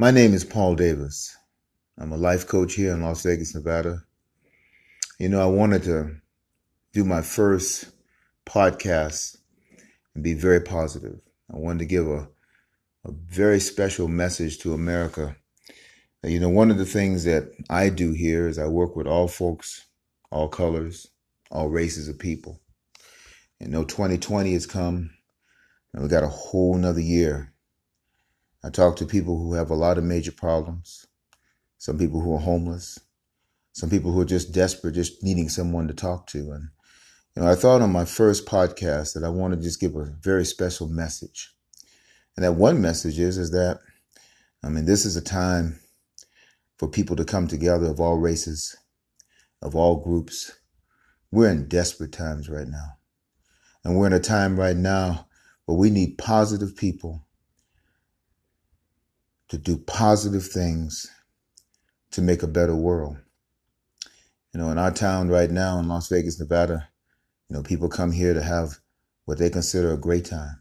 My name is Paul Davis. I'm a life coach here in Las Vegas, Nevada. You know, I wanted to do my first podcast and be very positive. I wanted to give a, a very special message to America. You know, one of the things that I do here is I work with all folks, all colors, all races of people. And you know 2020 has come and we got a whole nother year I talk to people who have a lot of major problems, some people who are homeless, some people who are just desperate, just needing someone to talk to. And, you know, I thought on my first podcast that I want to just give a very special message. And that one message is, is that, I mean, this is a time for people to come together of all races, of all groups. We're in desperate times right now. And we're in a time right now where we need positive people to do positive things to make a better world. You know, in our town right now in Las Vegas, Nevada, you know, people come here to have what they consider a great time.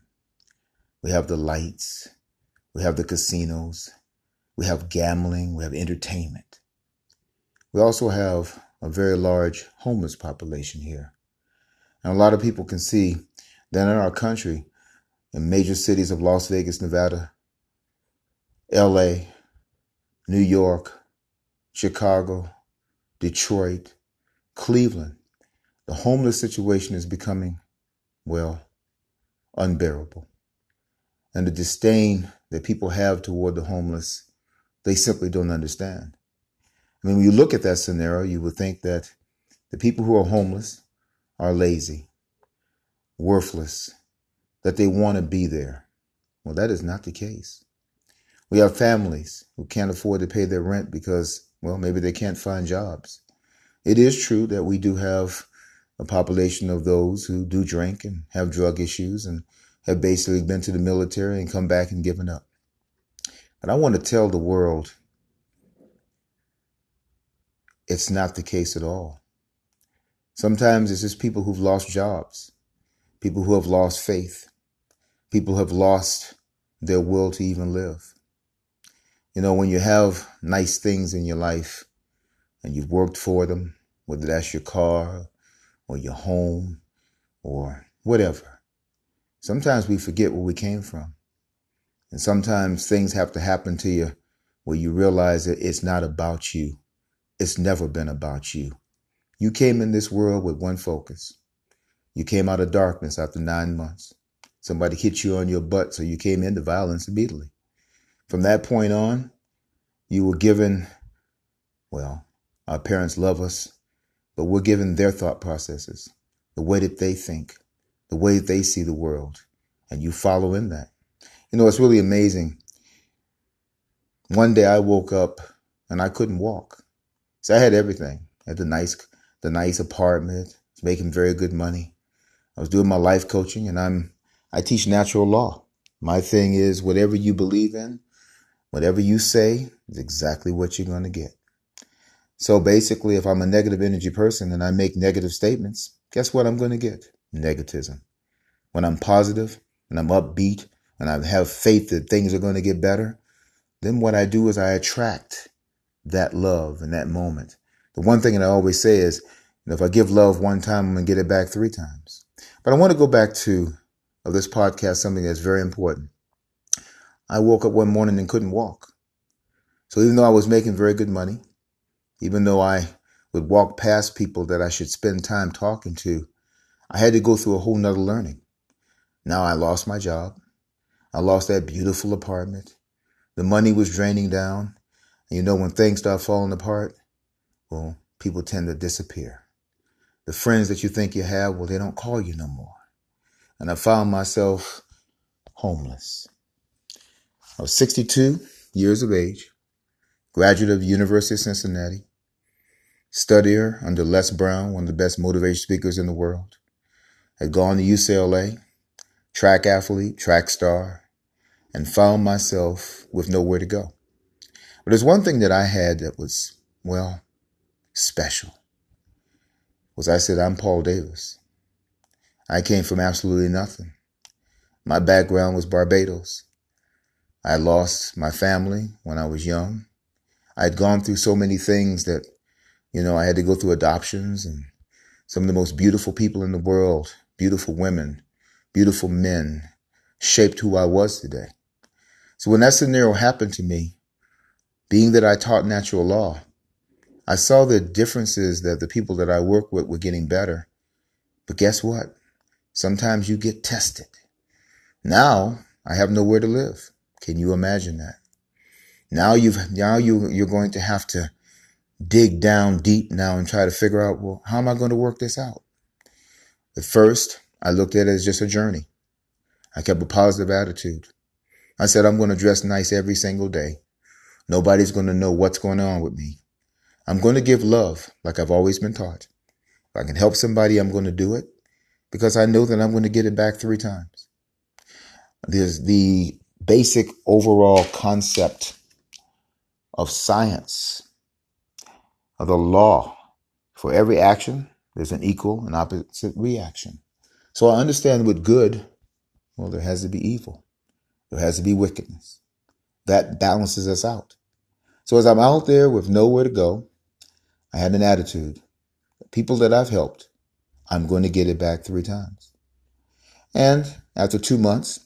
We have the lights, we have the casinos, we have gambling, we have entertainment. We also have a very large homeless population here. And a lot of people can see that in our country, in major cities of Las Vegas, Nevada, LA, New York, Chicago, Detroit, Cleveland, the homeless situation is becoming, well, unbearable. And the disdain that people have toward the homeless, they simply don't understand. I mean, when you look at that scenario, you would think that the people who are homeless are lazy, worthless, that they want to be there. Well, that is not the case. We have families who can't afford to pay their rent because, well, maybe they can't find jobs. It is true that we do have a population of those who do drink and have drug issues and have basically been to the military and come back and given up. But I want to tell the world it's not the case at all. Sometimes it's just people who've lost jobs, people who have lost faith, people who have lost their will to even live. You know, when you have nice things in your life and you've worked for them, whether that's your car or your home or whatever, sometimes we forget where we came from. And sometimes things have to happen to you where you realize that it's not about you. It's never been about you. You came in this world with one focus. You came out of darkness after nine months. Somebody hit you on your butt, so you came into violence immediately. From that point on, you were given, well, our parents love us, but we're given their thought processes, the way that they think, the way that they see the world, and you follow in that. You know, it's really amazing. One day I woke up and I couldn't walk. So I had everything. I had the nice, the nice apartment, was making very good money. I was doing my life coaching and I'm, I teach natural law. My thing is whatever you believe in, Whatever you say is exactly what you're going to get. So basically, if I'm a negative energy person and I make negative statements, guess what I'm going to get? Negativism. When I'm positive and I'm upbeat and I have faith that things are going to get better, then what I do is I attract that love in that moment. The one thing that I always say is, if I give love one time, I'm going to get it back three times. But I want to go back to of this podcast something that's very important. I woke up one morning and couldn't walk. So even though I was making very good money, even though I would walk past people that I should spend time talking to, I had to go through a whole nother learning. Now I lost my job. I lost that beautiful apartment. The money was draining down. And you know, when things start falling apart, well, people tend to disappear. The friends that you think you have, well, they don't call you no more. And I found myself homeless. I was 62 years of age, graduate of University of Cincinnati, studier under Les Brown, one of the best motivation speakers in the world. Had gone to UCLA, track athlete, track star, and found myself with nowhere to go. But there's one thing that I had that was, well, special. Was I said, I'm Paul Davis. I came from absolutely nothing. My background was Barbados. I lost my family when I was young. I had gone through so many things that, you know, I had to go through adoptions and some of the most beautiful people in the world, beautiful women, beautiful men, shaped who I was today. So when that scenario happened to me, being that I taught natural law, I saw the differences that the people that I work with were getting better. But guess what? Sometimes you get tested. Now I have nowhere to live. Can you imagine that? Now you've, now you, you're going to have to dig down deep now and try to figure out, well, how am I going to work this out? At first, I looked at it as just a journey. I kept a positive attitude. I said, I'm going to dress nice every single day. Nobody's going to know what's going on with me. I'm going to give love like I've always been taught. If I can help somebody, I'm going to do it because I know that I'm going to get it back three times. There's the basic overall concept of science, of the law. For every action, there's an equal and opposite reaction. So I understand with good, well, there has to be evil. There has to be wickedness. That balances us out. So as I'm out there with nowhere to go, I had an attitude. people that I've helped, I'm going to get it back three times. And after two months,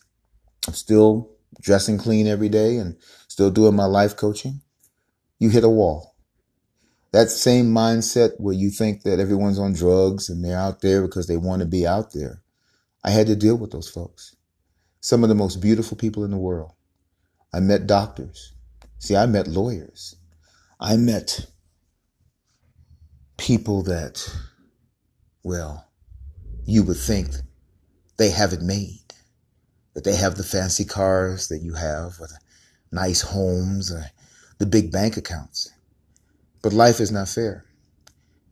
I'm still dressing clean every day and still doing my life coaching. You hit a wall. That same mindset where you think that everyone's on drugs and they're out there because they want to be out there. I had to deal with those folks. Some of the most beautiful people in the world. I met doctors. See, I met lawyers. I met people that, well, you would think they have it made. That they have the fancy cars that you have, or the nice homes, or the big bank accounts. But life is not fair.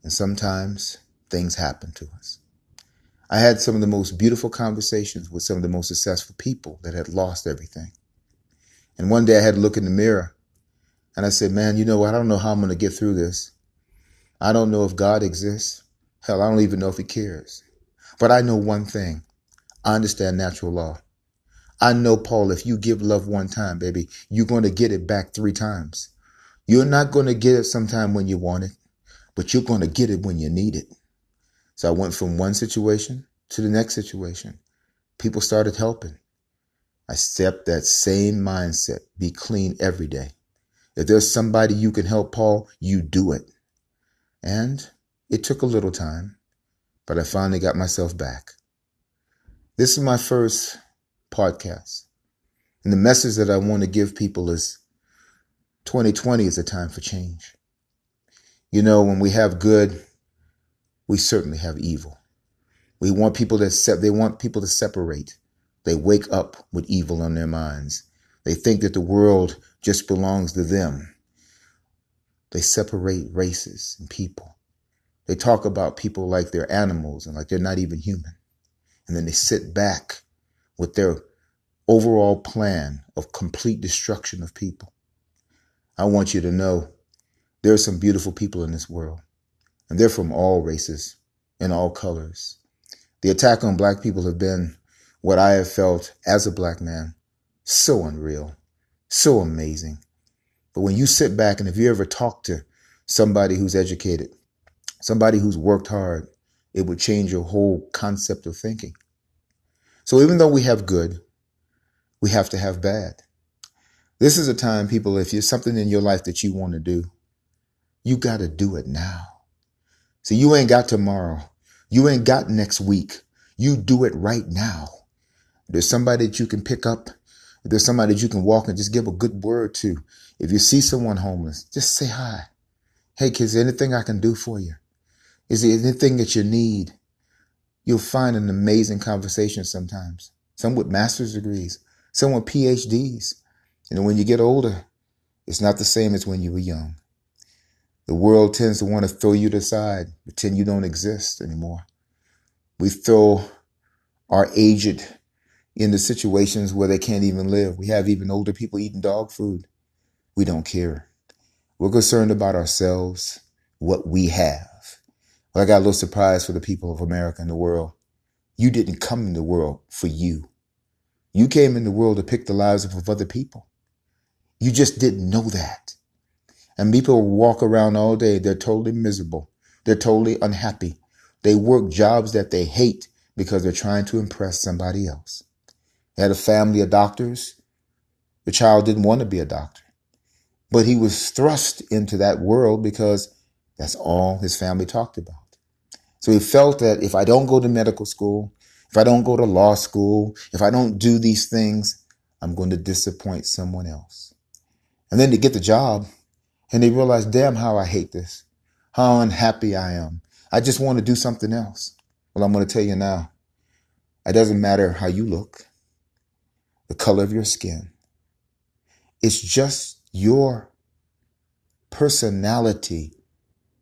And sometimes things happen to us. I had some of the most beautiful conversations with some of the most successful people that had lost everything. And one day I had to look in the mirror and I said, man, you know what? I don't know how I'm going to get through this. I don't know if God exists. Hell, I don't even know if he cares. But I know one thing. I understand natural law. I know, Paul, if you give love one time, baby, you're going to get it back three times. You're not going to get it sometime when you want it, but you're going to get it when you need it. So I went from one situation to the next situation. People started helping. I stepped that same mindset. Be clean every day. If there's somebody you can help, Paul, you do it. And it took a little time, but I finally got myself back. This is my first podcast. And the message that I want to give people is 2020 is a time for change. You know, when we have good, we certainly have evil. We want people to se- they want people to separate. They wake up with evil on their minds. They think that the world just belongs to them. They separate races and people. They talk about people like they're animals and like they're not even human. And then they sit back with their overall plan of complete destruction of people. I want you to know there are some beautiful people in this world, and they're from all races and all colors. The attack on black people have been what I have felt as a black man so unreal, so amazing. But when you sit back and if you ever talk to somebody who's educated, somebody who's worked hard, it would change your whole concept of thinking. So even though we have good, we have to have bad. This is a time, people, if there's something in your life that you want to do, you got to do it now. See, you ain't got tomorrow. You ain't got next week. You do it right now. There's somebody that you can pick up. There's somebody that you can walk and just give a good word to. If you see someone homeless, just say hi. Hey, kids, anything I can do for you? Is there anything that you need? You'll find an amazing conversation sometimes. Some with master's degrees, some with PhDs. And when you get older, it's not the same as when you were young. The world tends to want to throw you to the side, pretend you don't exist anymore. We throw our aged into situations where they can't even live. We have even older people eating dog food. We don't care. We're concerned about ourselves, what we have. I got a little surprise for the people of America and the world. You didn't come in the world for you. You came in the world to pick the lives of other people. You just didn't know that. And people walk around all day. They're totally miserable. They're totally unhappy. They work jobs that they hate because they're trying to impress somebody else. They had a family of doctors. The child didn't want to be a doctor, but he was thrust into that world because that's all his family talked about. So he felt that if I don't go to medical school, if I don't go to law school, if I don't do these things, I'm going to disappoint someone else. And then to get the job, and they realize, damn, how I hate this, how unhappy I am. I just want to do something else. Well, I'm going to tell you now, it doesn't matter how you look, the color of your skin. It's just your personality,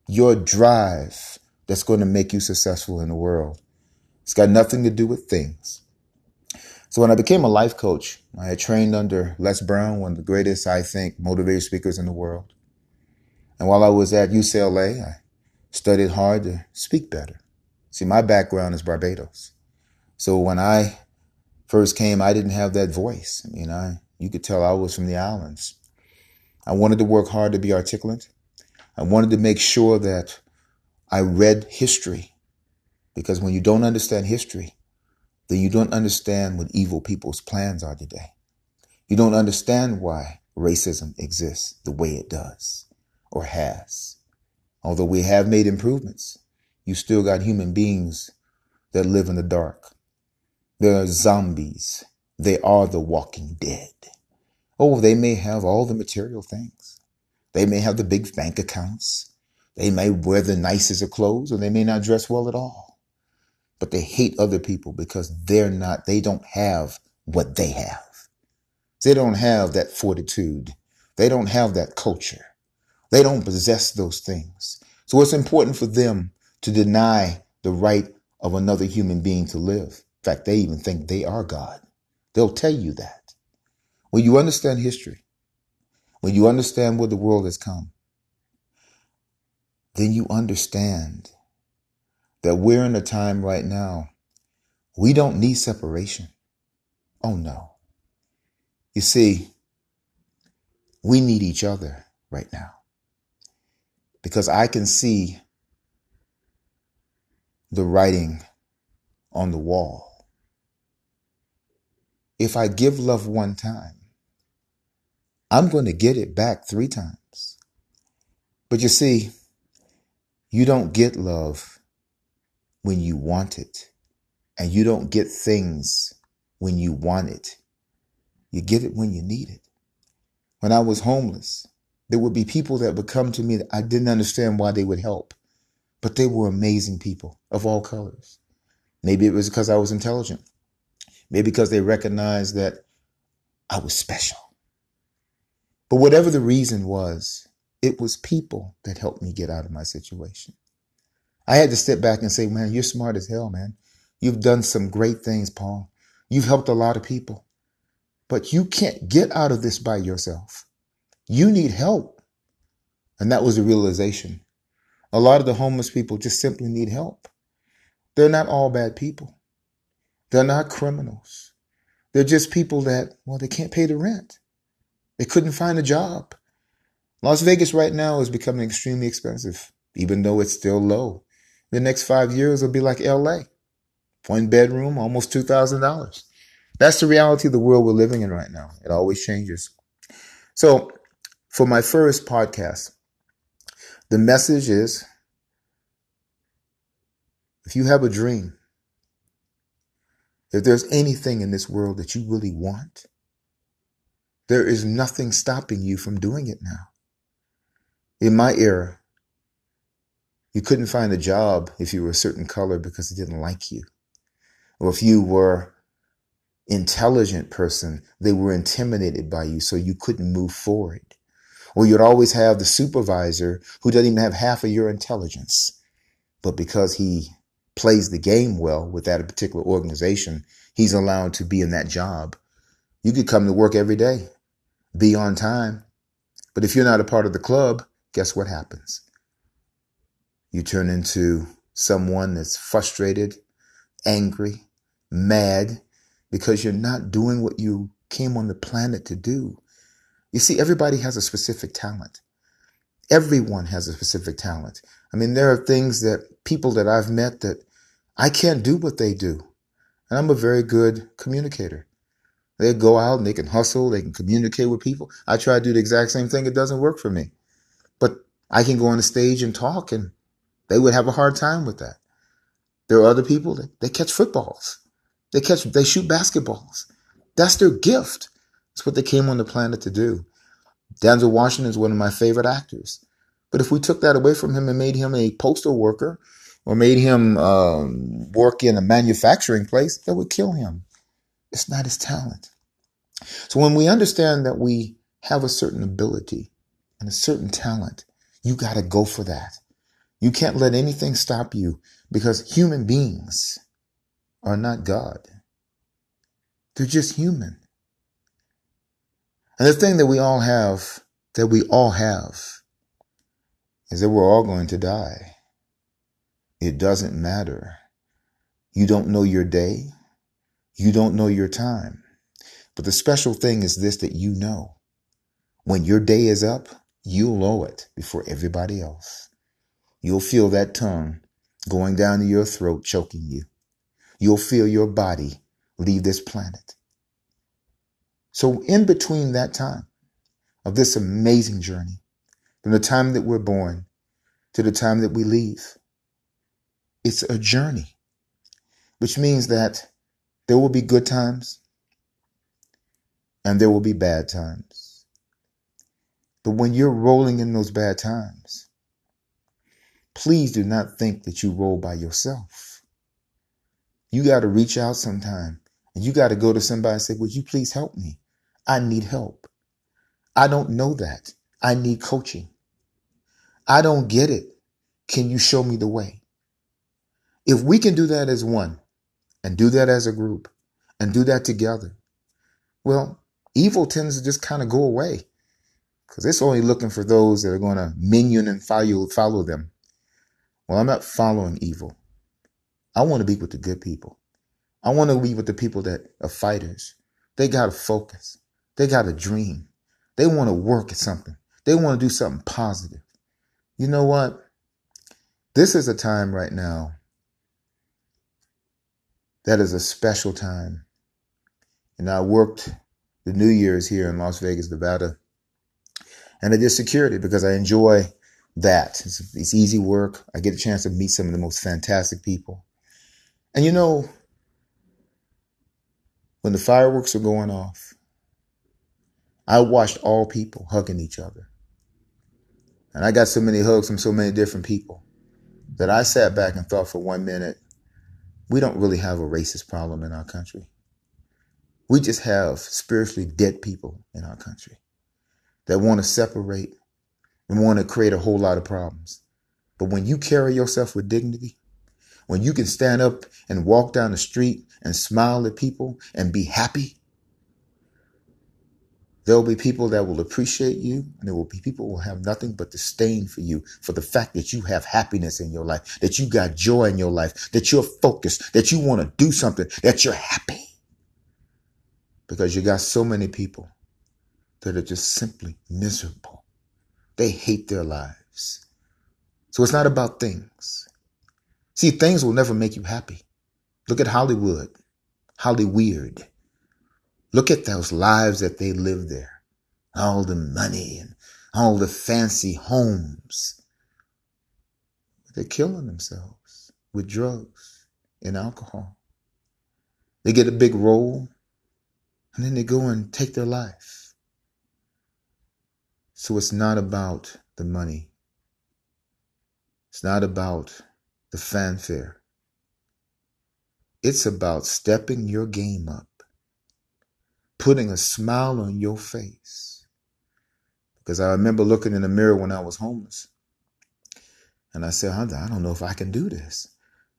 your drive that's going to make you successful in the world. It's got nothing to do with things. So when I became a life coach, I had trained under Les Brown, one of the greatest, I think, motivated speakers in the world. And while I was at UCLA, I studied hard to speak better. See, my background is Barbados. So when I first came, I didn't have that voice. I mean, I you could tell I was from the islands. I wanted to work hard to be articulate. I wanted to make sure that I read history because when you don't understand history, then you don't understand what evil people's plans are today. You don't understand why racism exists the way it does or has. Although we have made improvements, you still got human beings that live in the dark. They're zombies. They are the walking dead. Oh, they may have all the material things. They may have the big bank accounts. They may wear the nicest of clothes or they may not dress well at all. But they hate other people because they're not, they don't have what they have. They don't have that fortitude. They don't have that culture. They don't possess those things. So it's important for them to deny the right of another human being to live. In fact, they even think they are God. They'll tell you that. When you understand history, when you understand where the world has come, then you understand that we're in a time right now, we don't need separation. Oh no. You see, we need each other right now because I can see the writing on the wall. If I give love one time, I'm going to get it back three times. But you see, you don't get love when you want it, and you don't get things when you want it. You get it when you need it. When I was homeless, there would be people that would come to me that I didn't understand why they would help, but they were amazing people of all colors. Maybe it was because I was intelligent. Maybe because they recognized that I was special. But whatever the reason was, it was people that helped me get out of my situation. I had to step back and say, man, you're smart as hell, man. You've done some great things, Paul. You've helped a lot of people, but you can't get out of this by yourself. You need help. And that was a realization. A lot of the homeless people just simply need help. They're not all bad people. They're not criminals. They're just people that, well, they can't pay the rent. They couldn't find a job. Las Vegas right now is becoming extremely expensive, even though it's still low. The next five years will be like LA. One bedroom, almost $2,000. That's the reality of the world we're living in right now. It always changes. So, for my first podcast, the message is if you have a dream, if there's anything in this world that you really want, there is nothing stopping you from doing it now. In my era, you couldn't find a job if you were a certain color because they didn't like you. Or if you were intelligent person, they were intimidated by you, so you couldn't move forward. Or you'd always have the supervisor who doesn't even have half of your intelligence. But because he plays the game well with that particular organization, he's allowed to be in that job. You could come to work every day, be on time. But if you're not a part of the club, guess what happens? You turn into someone that's frustrated, angry, mad, because you're not doing what you came on the planet to do. You see, everybody has a specific talent. Everyone has a specific talent. I mean, there are things that people that I've met that I can't do what they do. And I'm a very good communicator. They go out and they can hustle, they can communicate with people. I try to do the exact same thing. It doesn't work for me. But I can go on the stage and talk and they would have a hard time with that. There are other people that they catch footballs. They catch, they shoot basketballs. That's their gift. That's what they came on the planet to do. Denzel Washington is one of my favorite actors. But if we took that away from him and made him a postal worker or made him um, work in a manufacturing place, that would kill him. It's not his talent. So when we understand that we have a certain ability and a certain talent, you got to go for that. You can't let anything stop you because human beings are not God. They're just human. And the thing that we all have, that we all have, is that we're all going to die. It doesn't matter. You don't know your day. You don't know your time. But the special thing is this that you know. When your day is up, you'll know it before everybody else. You'll feel that tongue going down to your throat, choking you. You'll feel your body leave this planet. So, in between that time of this amazing journey, from the time that we're born to the time that we leave, it's a journey, which means that there will be good times and there will be bad times. But when you're rolling in those bad times, please do not think that you roll by yourself. You got to reach out sometime and you got to go to somebody and say, Would you please help me? I need help. I don't know that. I need coaching. I don't get it. Can you show me the way? If we can do that as one and do that as a group and do that together, well, evil tends to just kind of go away because it's only looking for those that are going to minion and follow, follow them. Well, I'm not following evil. I want to be with the good people. I want to be with the people that are fighters. They got a focus. They got a dream. They want to work at something. They want to do something positive. You know what? This is a time right now that is a special time. And I worked the New Year's here in Las Vegas, Nevada. And I did security because I enjoy that. It's, it's easy work. I get a chance to meet some of the most fantastic people. And you know, when the fireworks are going off, I watched all people hugging each other. And I got so many hugs from so many different people that I sat back and thought for one minute, we don't really have a racist problem in our country. We just have spiritually dead people in our country that want to separate and want to create a whole lot of problems. But when you carry yourself with dignity, when you can stand up and walk down the street and smile at people and be happy, there will be people that will appreciate you, and there will be people who will have nothing but disdain for you for the fact that you have happiness in your life, that you got joy in your life, that you're focused, that you want to do something, that you're happy. Because you got so many people that are just simply miserable. They hate their lives. So it's not about things. See, things will never make you happy. Look at Hollywood, Hollyweird. Look at those lives that they live there. All the money and all the fancy homes. They're killing themselves with drugs and alcohol. They get a big role and then they go and take their life. So it's not about the money. It's not about the fanfare. It's about stepping your game up putting a smile on your face. Because I remember looking in the mirror when I was homeless. And I said, I don't know if I can do this.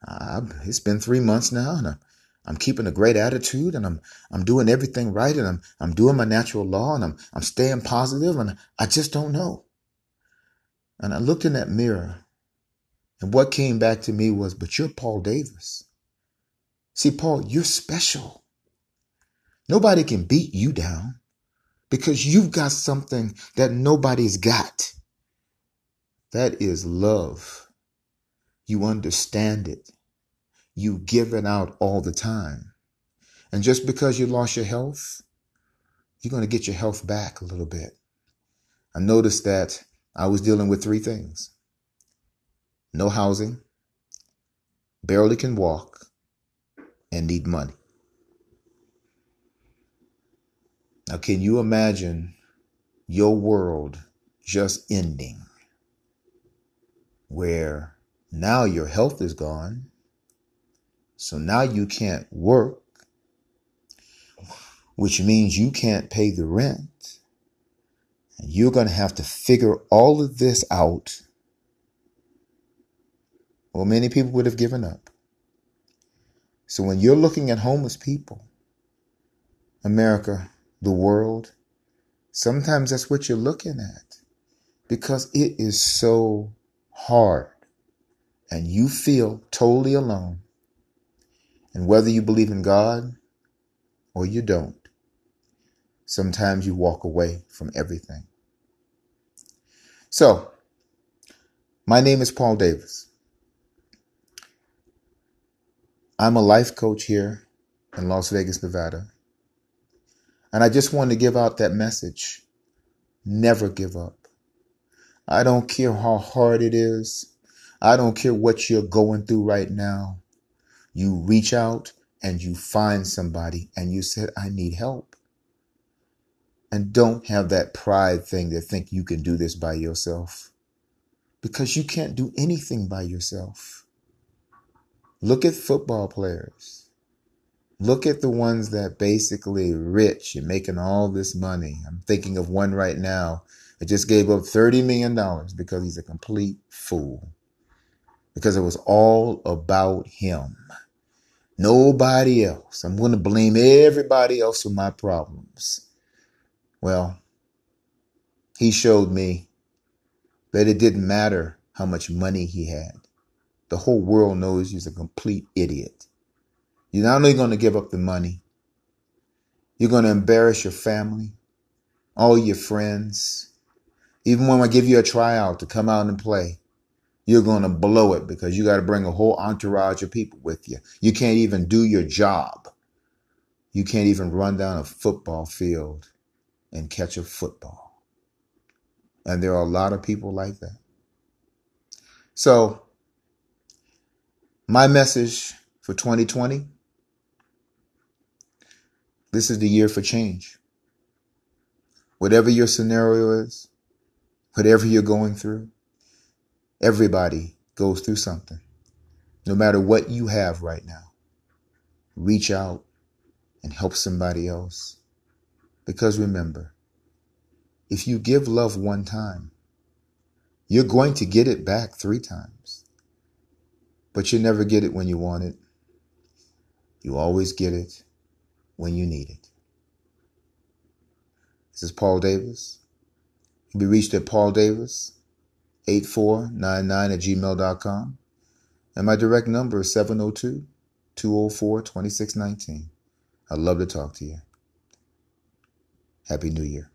I, it's been three months now, and I'm, I'm keeping a great attitude, and I'm I'm doing everything right, and I'm I'm doing my natural law, and I'm I'm staying positive, and I just don't know. And I looked in that mirror, and what came back to me was, "But you're Paul Davis. See, Paul, you're special. Nobody can beat you down. because you've got something that nobody's got. That is love. You understand it. You give it out all the time. And just because you lost your health, you're going to get your health back a little bit. I noticed that I was dealing with three things no housing, barely can walk, and need money. Now, can you imagine your world just ending where now your health is gone? So now you can't work, which means you can't pay the rent. And you're going to have to figure all of this out. Well, many people would have given up. So when you're looking at homeless people, America, the world, sometimes that's what you're looking at because it is so hard and you feel totally alone. And whether you believe in God or you don't, sometimes you walk away from everything. So, my name is Paul Davis. I'm a life coach here in Las Vegas, Nevada. And I just want to give out that message. Never give up. I don't care how hard it is. I don't care what you're going through right now. You reach out and you find somebody and you said, I need help. And don't have that pride thing to think you can do this by yourself because you can't do anything by yourself. Look at football players. Look at the ones that basically rich and making all this money. I'm thinking of one right now that just gave up $30 million because he's a complete fool. Because it was all about him. Nobody else. I'm going to blame everybody else for my problems. Well, he showed me that it didn't matter how much money he had the whole world knows you're a complete idiot. You're not only going to give up the money, you're going to embarrass your family, all your friends. Even when I give you a tryout to come out and play, you're going to blow it because you got to bring a whole entourage of people with you. You can't even do your job. You can't even run down a football field and catch a football. And there are a lot of people like that. So my message for 2020 this is the year for change. Whatever your scenario is, whatever you're going through, everybody goes through something. No matter what you have right now, reach out and help somebody else. Because remember, if you give love one time, you're going to get it back three times. But you never get it when you want it. You always get it when you need it. This is Paul Davis. You can be reached at Paul Davis, 8499 at gmail.com. And my direct number is 702 204 2619. I'd love to talk to you. Happy New Year.